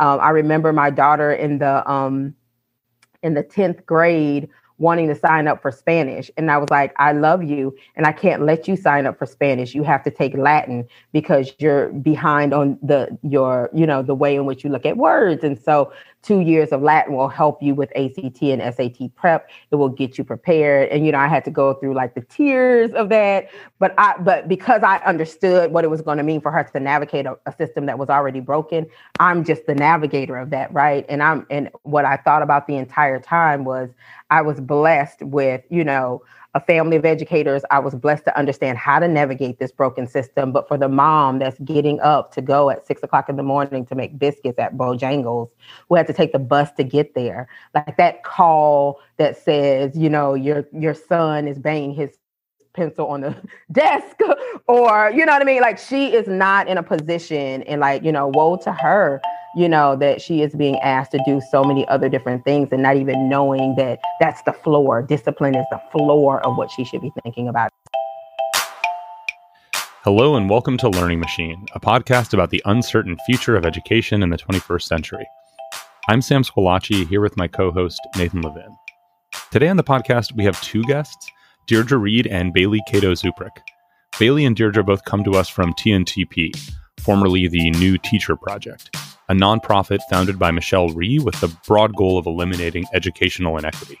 Um, I remember my daughter in the um, in the tenth grade wanting to sign up for Spanish. And I was like, I love you and I can't let you sign up for Spanish. You have to take Latin because you're behind on the your, you know, the way in which you look at words. And so two years of Latin will help you with ACT and SAT prep. It will get you prepared. And you know, I had to go through like the tears of that, but I but because I understood what it was going to mean for her to navigate a, a, system that was already broken, I'm just the navigator of that, right? And I'm and what I thought about the entire time was I was blessed with, you know, a family of educators, I was blessed to understand how to navigate this broken system. But for the mom that's getting up to go at six o'clock in the morning to make biscuits at Bojangles, who had to take the bus to get there, like that call that says, you know, your your son is banging his pencil on the desk or you know what i mean like she is not in a position and like you know woe to her you know, that she is being asked to do so many other different things and not even knowing that that's the floor. Discipline is the floor of what she should be thinking about. Hello, and welcome to Learning Machine, a podcast about the uncertain future of education in the 21st century. I'm Sam Squillace, here with my co host, Nathan Levin. Today on the podcast, we have two guests, Deirdre Reed and Bailey Cato Czupryk. Bailey and Deirdre both come to us from TNTP, formerly the New Teacher Project a nonprofit founded by Michelle Rhee with the broad goal of eliminating educational inequity.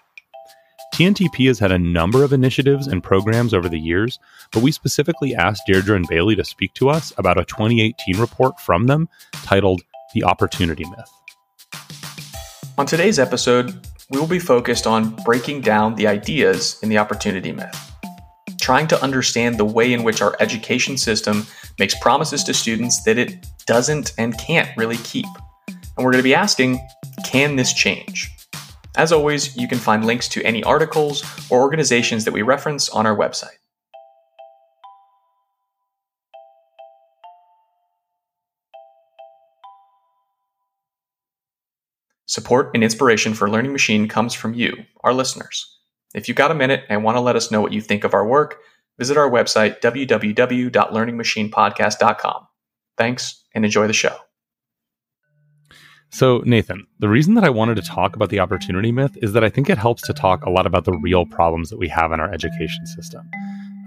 TNTP has had a number of initiatives and programs over the years, but we specifically asked Deirdre and Bailey to speak to us about a 2018 report from them titled The Opportunity Myth. On today's episode, we will be focused on breaking down the ideas in the opportunity myth, trying to understand the way in which our education system makes promises to students that it doesn't and can't really keep. And we're going to be asking can this change? As always, you can find links to any articles or organizations that we reference on our website. Support and inspiration for Learning Machine comes from you, our listeners. If you got a minute and want to let us know what you think of our work, visit our website, www.learningmachinepodcast.com. Thanks and enjoy the show. So, Nathan, the reason that I wanted to talk about the opportunity myth is that I think it helps to talk a lot about the real problems that we have in our education system.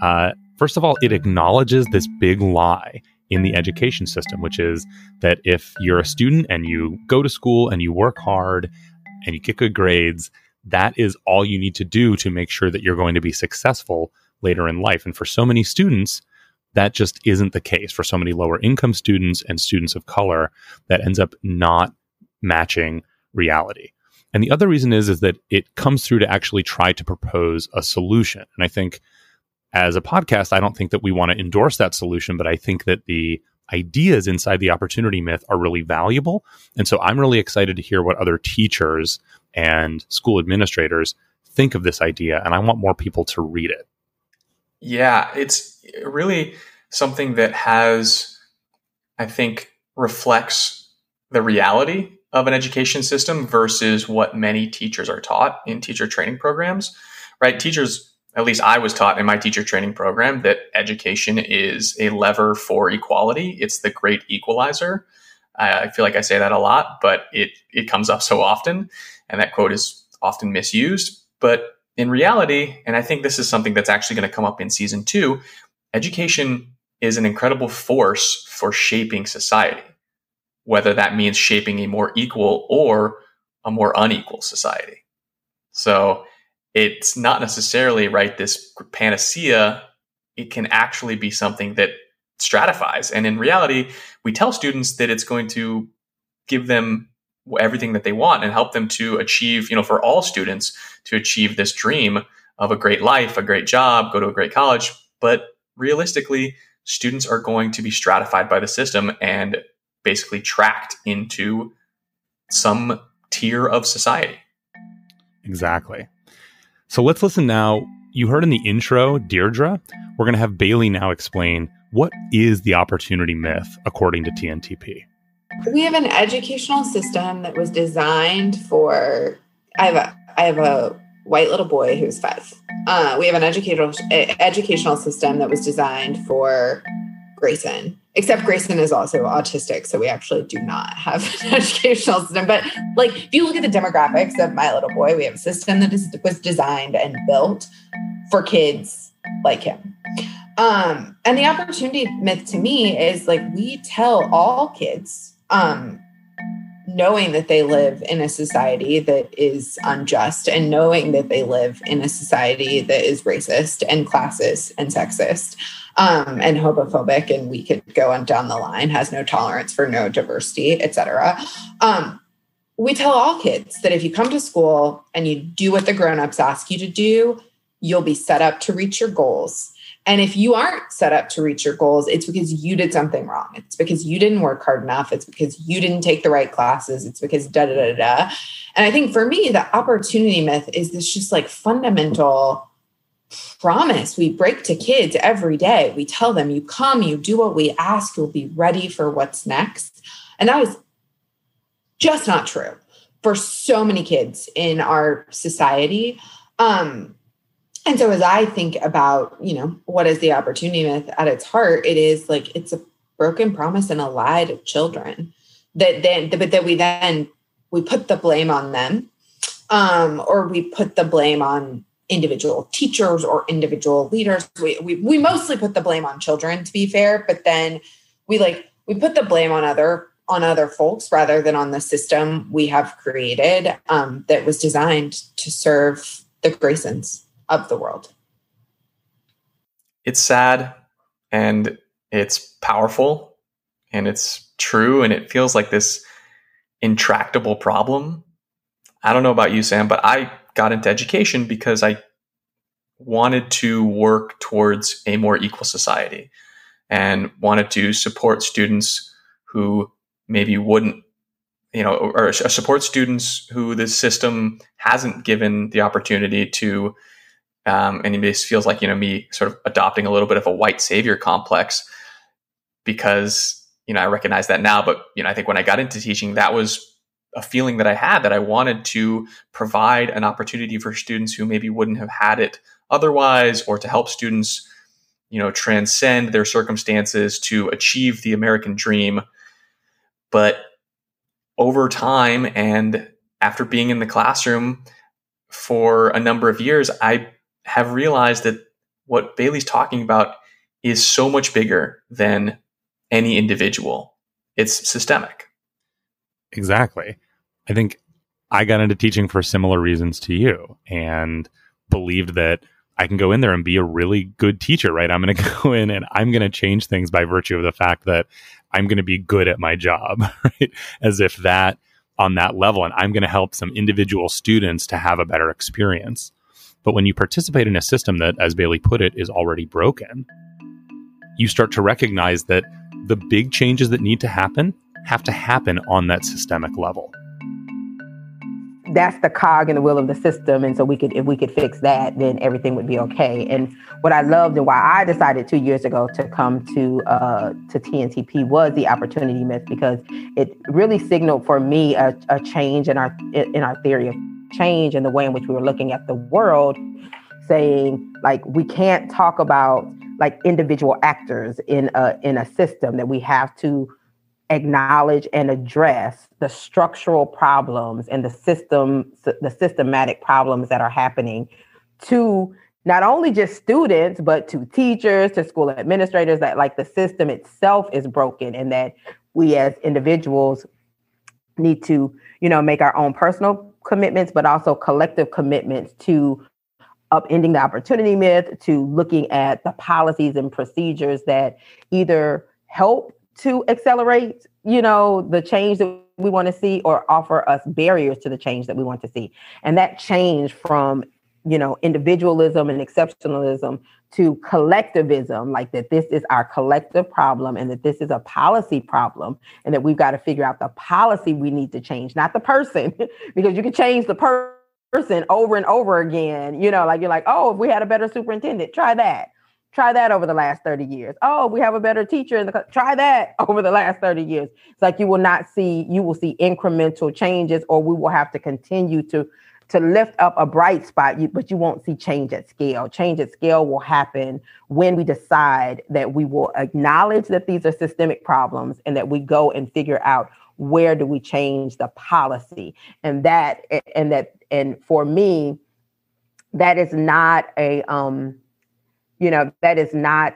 Uh, first of all, it acknowledges this big lie in the education system, which is that if you're a student and you go to school and you work hard and you get good grades, that is all you need to do to make sure that you're going to be successful later in life. And for so many students, that just isn't the case for so many lower income students and students of color that ends up not matching reality. And the other reason is is that it comes through to actually try to propose a solution. And I think as a podcast, I don't think that we want to endorse that solution, but I think that the ideas inside the opportunity myth are really valuable. And so I'm really excited to hear what other teachers and school administrators think of this idea. And I want more people to read it. Yeah, it's really something that has, I think, reflects the reality of an education system versus what many teachers are taught in teacher training programs, right? Teachers, at least I was taught in my teacher training program, that education is a lever for equality. It's the great equalizer. I feel like I say that a lot, but it it comes up so often, and that quote is often misused. But in reality, and I think this is something that's actually going to come up in season two, education is an incredible force for shaping society, whether that means shaping a more equal or a more unequal society. So it's not necessarily right this panacea. It can actually be something that stratifies. And in reality, we tell students that it's going to give them everything that they want and help them to achieve, you know, for all students to achieve this dream of a great life, a great job, go to a great college. But realistically, students are going to be stratified by the system and basically tracked into some tier of society. Exactly. So let's listen now. You heard in the intro, Deirdre. We're going to have Bailey now explain what is the opportunity myth according to TNTP. We have an educational system that was designed for. I have a I have a white little boy who's five. Uh, we have an educational educational system that was designed for Grayson, except Grayson is also autistic. So we actually do not have an educational system. But like, if you look at the demographics of my little boy, we have a system that is, was designed and built for kids like him. Um, and the opportunity myth to me is like, we tell all kids, um, knowing that they live in a society that is unjust and knowing that they live in a society that is racist and classist and sexist um, and homophobic and we could go on down the line has no tolerance for no diversity etc um, we tell all kids that if you come to school and you do what the grown-ups ask you to do you'll be set up to reach your goals and if you aren't set up to reach your goals, it's because you did something wrong. It's because you didn't work hard enough. It's because you didn't take the right classes. It's because da da da da. And I think for me, the opportunity myth is this just like fundamental promise we break to kids every day. We tell them, you come, you do what we ask, you'll be ready for what's next. And that is just not true for so many kids in our society. Um, and so as I think about, you know, what is the opportunity myth at its heart, it is like it's a broken promise and a lie to children that then but that we then we put the blame on them um, or we put the blame on individual teachers or individual leaders we, we we mostly put the blame on children to be fair but then we like we put the blame on other on other folks rather than on the system we have created um, that was designed to serve the graysons of the world. It's sad and it's powerful and it's true and it feels like this intractable problem. I don't know about you, Sam, but I got into education because I wanted to work towards a more equal society and wanted to support students who maybe wouldn't you know or support students who the system hasn't given the opportunity to um, and it feels like you know me sort of adopting a little bit of a white savior complex because you know I recognize that now, but you know I think when I got into teaching, that was a feeling that I had that I wanted to provide an opportunity for students who maybe wouldn't have had it otherwise, or to help students you know transcend their circumstances to achieve the American dream. But over time and after being in the classroom for a number of years, I have realized that what Bailey's talking about is so much bigger than any individual. It's systemic. Exactly. I think I got into teaching for similar reasons to you and believed that I can go in there and be a really good teacher, right? I'm going to go in and I'm going to change things by virtue of the fact that I'm going to be good at my job, right? As if that on that level, and I'm going to help some individual students to have a better experience. But when you participate in a system that, as Bailey put it, is already broken, you start to recognize that the big changes that need to happen have to happen on that systemic level. That's the cog in the wheel of the system. And so we could if we could fix that, then everything would be okay. And what I loved and why I decided two years ago to come to uh, to TNTP was the opportunity myth because it really signaled for me a, a change in our in our theory of change and the way in which we were looking at the world, saying like we can't talk about like individual actors in a in a system that we have to acknowledge and address the structural problems and the system the systematic problems that are happening to not only just students but to teachers to school administrators that like the system itself is broken and that we as individuals need to you know make our own personal commitments, but also collective commitments to upending the opportunity myth, to looking at the policies and procedures that either help to accelerate, you know, the change that we want to see or offer us barriers to the change that we want to see. And that change from, you know, individualism and exceptionalism to collectivism, like that this is our collective problem and that this is a policy problem and that we've got to figure out the policy we need to change, not the person, because you can change the per- person over and over again. You know, like you're like, oh, if we had a better superintendent, try that. Try that over the last 30 years. Oh, we have a better teacher in the. Try that over the last 30 years. It's like you will not see, you will see incremental changes, or we will have to continue to to lift up a bright spot, but you won't see change at scale. Change at scale will happen when we decide that we will acknowledge that these are systemic problems and that we go and figure out where do we change the policy. And that, and that, and for me, that is not a, um, you know, that is not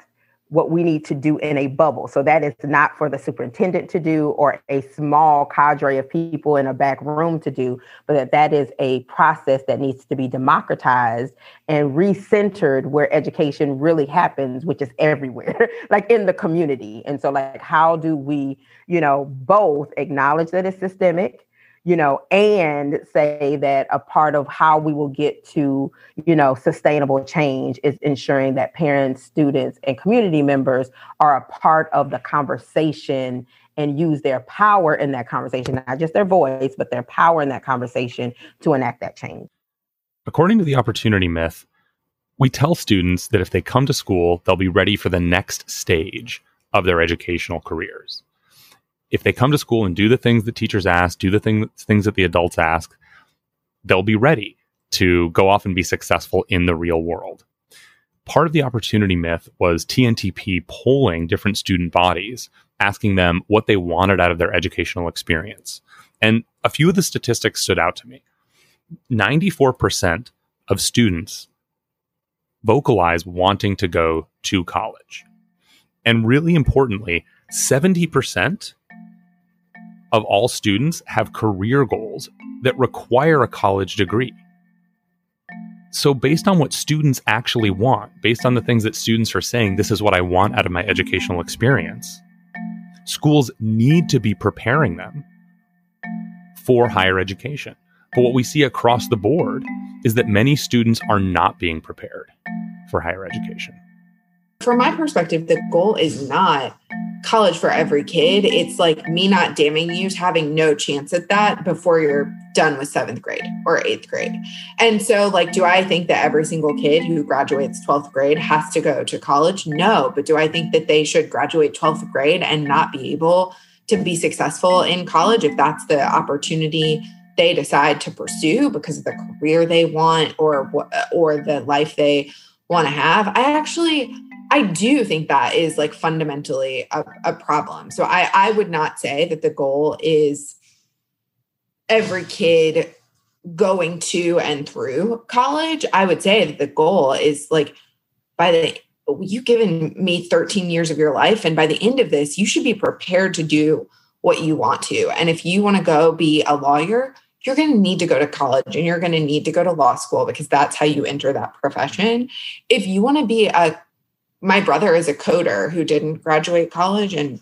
what we need to do in a bubble. So that is not for the superintendent to do or a small cadre of people in a back room to do, but that that is a process that needs to be democratized and recentered where education really happens, which is everywhere, like in the community. And so like how do we, you know, both acknowledge that it's systemic you know, and say that a part of how we will get to, you know, sustainable change is ensuring that parents, students, and community members are a part of the conversation and use their power in that conversation, not just their voice, but their power in that conversation to enact that change. According to the opportunity myth, we tell students that if they come to school, they'll be ready for the next stage of their educational careers if they come to school and do the things that teachers ask, do the thing, things that the adults ask, they'll be ready to go off and be successful in the real world. Part of the opportunity myth was TNTP polling different student bodies, asking them what they wanted out of their educational experience. And a few of the statistics stood out to me. 94% of students vocalize wanting to go to college. And really importantly, 70% of all students have career goals that require a college degree. So, based on what students actually want, based on the things that students are saying, this is what I want out of my educational experience, schools need to be preparing them for higher education. But what we see across the board is that many students are not being prepared for higher education. From my perspective, the goal is not college for every kid. It's like me not damning you having no chance at that before you're done with seventh grade or eighth grade. And so, like, do I think that every single kid who graduates 12th grade has to go to college? No. But do I think that they should graduate 12th grade and not be able to be successful in college if that's the opportunity? they decide to pursue because of the career they want or or the life they want to have. I actually I do think that is like fundamentally a, a problem. So I, I would not say that the goal is every kid going to and through college. I would say that the goal is like by the you've given me 13 years of your life and by the end of this you should be prepared to do what you want to and if you want to go be a lawyer you're going to need to go to college and you're going to need to go to law school because that's how you enter that profession if you want to be a my brother is a coder who didn't graduate college and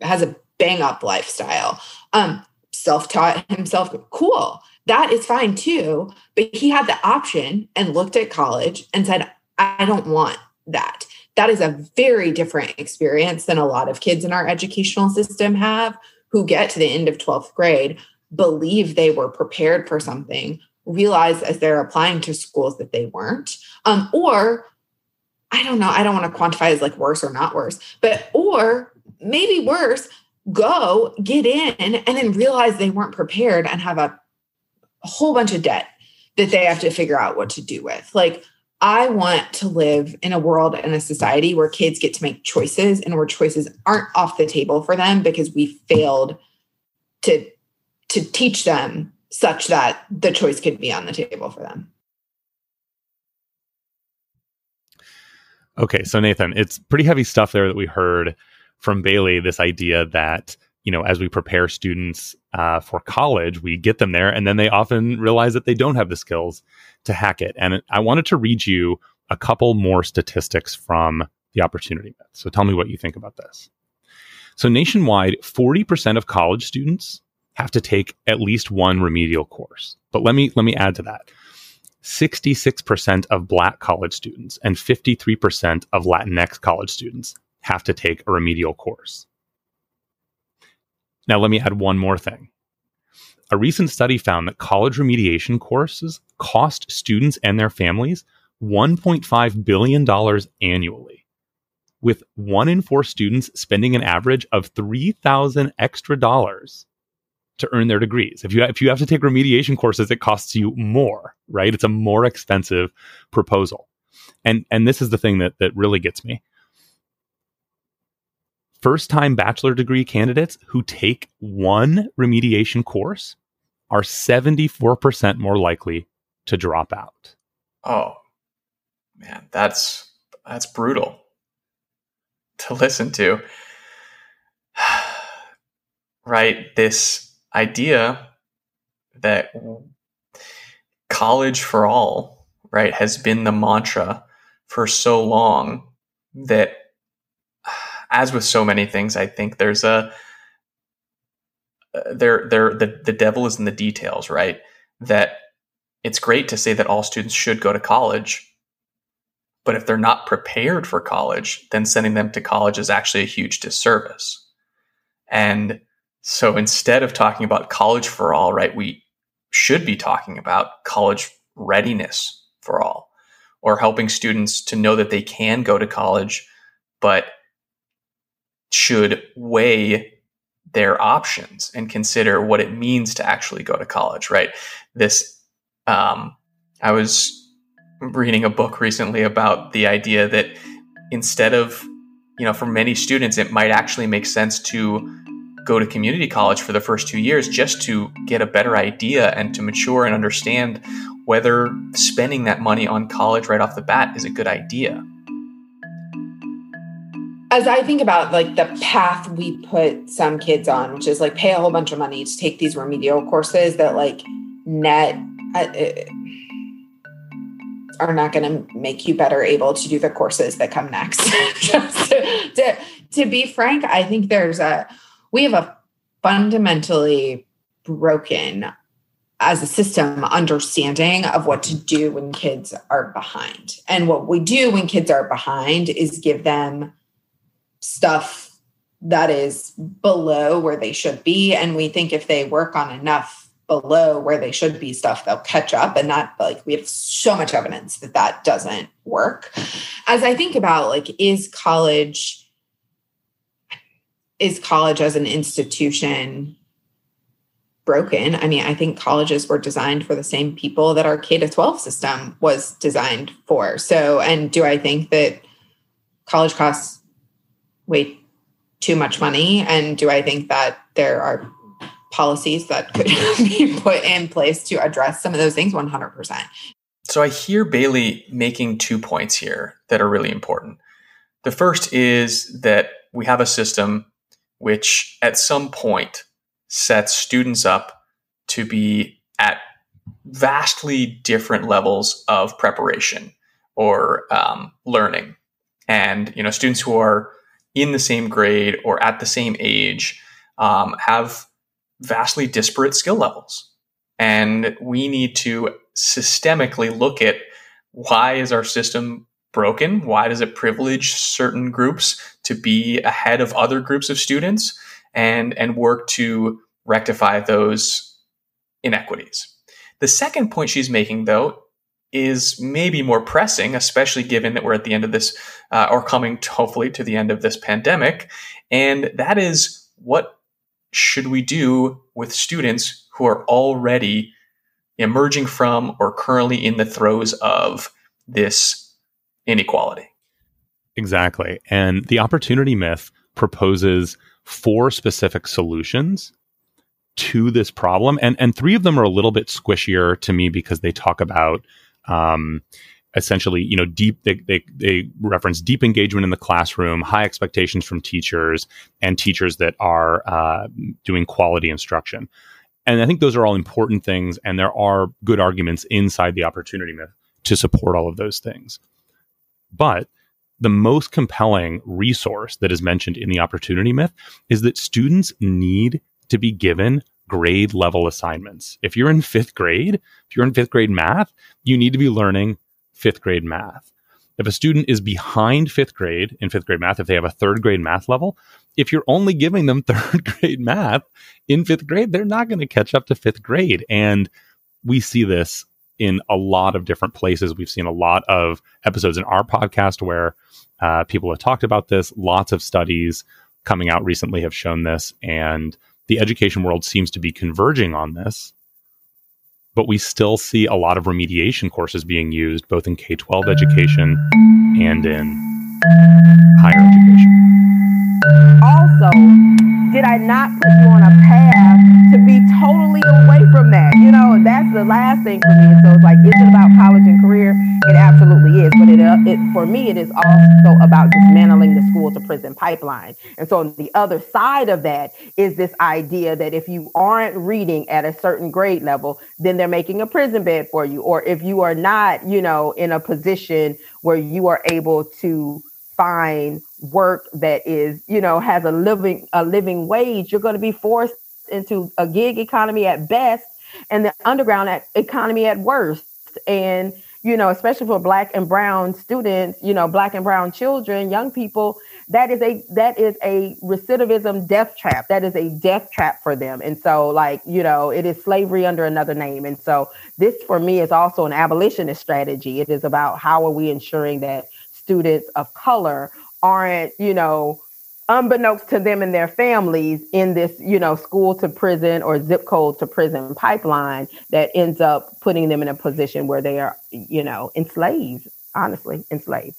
has a bang up lifestyle. Um, self taught himself. Cool. That is fine too. But he had the option and looked at college and said, I don't want that. That is a very different experience than a lot of kids in our educational system have who get to the end of 12th grade, believe they were prepared for something, realize as they're applying to schools that they weren't, um, or I don't know, I don't want to quantify as like worse or not worse, but or maybe worse, go get in and then realize they weren't prepared and have a, a whole bunch of debt that they have to figure out what to do with. Like, I want to live in a world and a society where kids get to make choices and where choices aren't off the table for them because we failed to to teach them such that the choice could be on the table for them. Okay, so Nathan, it's pretty heavy stuff there that we heard from Bailey. This idea that you know, as we prepare students uh, for college, we get them there, and then they often realize that they don't have the skills to hack it. And I wanted to read you a couple more statistics from the opportunity myth. So tell me what you think about this. So nationwide, 40% of college students have to take at least one remedial course. But let me let me add to that. 66% of black college students and 53% of Latinx college students have to take a remedial course. Now, let me add one more thing. A recent study found that college remediation courses cost students and their families $1.5 billion annually, with one in four students spending an average of 3000 extra dollars earn their degrees. If you if you have to take remediation courses, it costs you more, right? It's a more expensive proposal. And and this is the thing that that really gets me. First time bachelor degree candidates who take one remediation course are 74% more likely to drop out. Oh. Man, that's that's brutal to listen to. right, this idea that college for all, right, has been the mantra for so long that as with so many things, I think there's a uh, there there the, the devil is in the details, right? That it's great to say that all students should go to college, but if they're not prepared for college, then sending them to college is actually a huge disservice. And so instead of talking about college for all, right, we should be talking about college readiness for all or helping students to know that they can go to college, but should weigh their options and consider what it means to actually go to college, right? This, um, I was reading a book recently about the idea that instead of, you know, for many students, it might actually make sense to go to community college for the first two years just to get a better idea and to mature and understand whether spending that money on college right off the bat is a good idea. As I think about like the path we put some kids on, which is like pay a whole bunch of money to take these remedial courses that like net uh, uh are not going to make you better able to do the courses that come next. to, to, to be frank, I think there's a we have a fundamentally broken as a system understanding of what to do when kids are behind. And what we do when kids are behind is give them stuff that is below where they should be. And we think if they work on enough below where they should be stuff, they'll catch up. And that, like, we have so much evidence that that doesn't work. As I think about, like, is college is college as an institution broken? I mean, I think colleges were designed for the same people that our K to 12 system was designed for. So, and do I think that college costs way too much money? And do I think that there are policies that could be put in place to address some of those things? 100%. So I hear Bailey making two points here that are really important. The first is that we have a system which at some point sets students up to be at vastly different levels of preparation or um, learning. And you know, students who are in the same grade or at the same age um, have vastly disparate skill levels. And we need to systemically look at why is our system broken? Why does it privilege certain groups to be ahead of other groups of students and, and work to rectify those inequities? The second point she's making, though, is maybe more pressing, especially given that we're at the end of this, uh, or coming to, hopefully to the end of this pandemic. And that is what should we do with students who are already emerging from or currently in the throes of this inequality. Exactly. And the opportunity myth proposes four specific solutions to this problem. And, and three of them are a little bit squishier to me because they talk about um, essentially, you know, deep, they, they, they reference deep engagement in the classroom, high expectations from teachers, and teachers that are uh, doing quality instruction. And I think those are all important things. And there are good arguments inside the opportunity myth to support all of those things. But the most compelling resource that is mentioned in the opportunity myth is that students need to be given grade level assignments. If you're in fifth grade, if you're in fifth grade math, you need to be learning fifth grade math. If a student is behind fifth grade in fifth grade math, if they have a third grade math level, if you're only giving them third grade math in fifth grade, they're not going to catch up to fifth grade. And we see this in a lot of different places. We've seen a lot of episodes in our podcast where uh, people have talked about this. Lots of studies coming out recently have shown this, and the education world seems to be converging on this, but we still see a lot of remediation courses being used both in K 12 education and in higher education. Also, did I not put you on a path to be totally away the last thing for me. So it's like, is it about college and career? It absolutely is. But it, uh, it for me, it is also about dismantling the school to prison pipeline. And so on the other side of that is this idea that if you aren't reading at a certain grade level, then they're making a prison bed for you. Or if you are not, you know, in a position where you are able to find work that is, you know, has a living a living wage, you're going to be forced into a gig economy at best and the underground economy at worst. And you know, especially for black and brown students, you know, black and brown children, young people, that is a that is a recidivism death trap. That is a death trap for them. And so like, you know, it is slavery under another name. And so this for me is also an abolitionist strategy. It is about how are we ensuring that students of color aren't, you know, unbeknownst to them and their families in this, you know, school to prison or zip code to prison pipeline that ends up putting them in a position where they are, you know, enslaved, honestly, enslaved.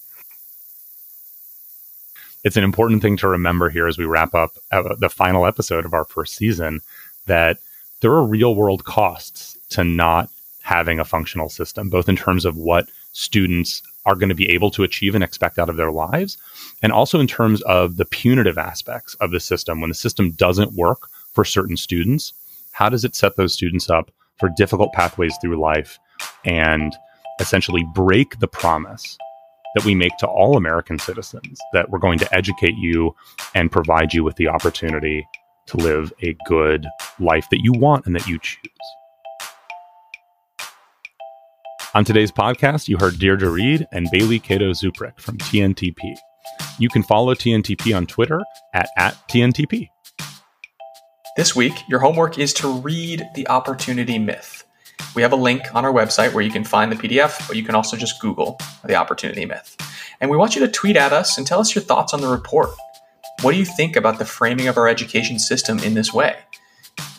It's an important thing to remember here as we wrap up uh, the final episode of our first season that there are real world costs to not having a functional system, both in terms of what students are going to be able to achieve and expect out of their lives. And also in terms of the punitive aspects of the system. When the system doesn't work for certain students, how does it set those students up for difficult pathways through life and essentially break the promise that we make to all American citizens that we're going to educate you and provide you with the opportunity to live a good life that you want and that you choose. On today's podcast, you heard Deirdre Reed and Bailey Cato Czupryk from TNTP. You can follow TNTP on Twitter at, at TNTP. This week, your homework is to read The Opportunity Myth. We have a link on our website where you can find the PDF, but you can also just Google The Opportunity Myth. And we want you to tweet at us and tell us your thoughts on the report. What do you think about the framing of our education system in this way?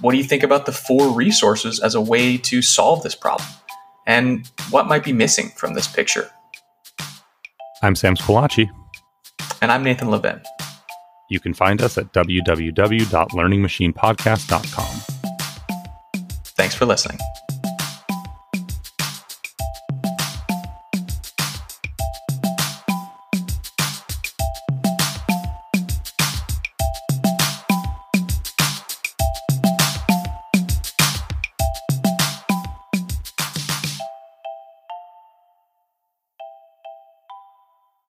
What do you think about the four resources as a way to solve this problem? And what might be missing from this picture. I'm Sam Squillace. And I'm Nathan Levin. You can find us at www.learningmachinepodcast.com. Thanks for listening.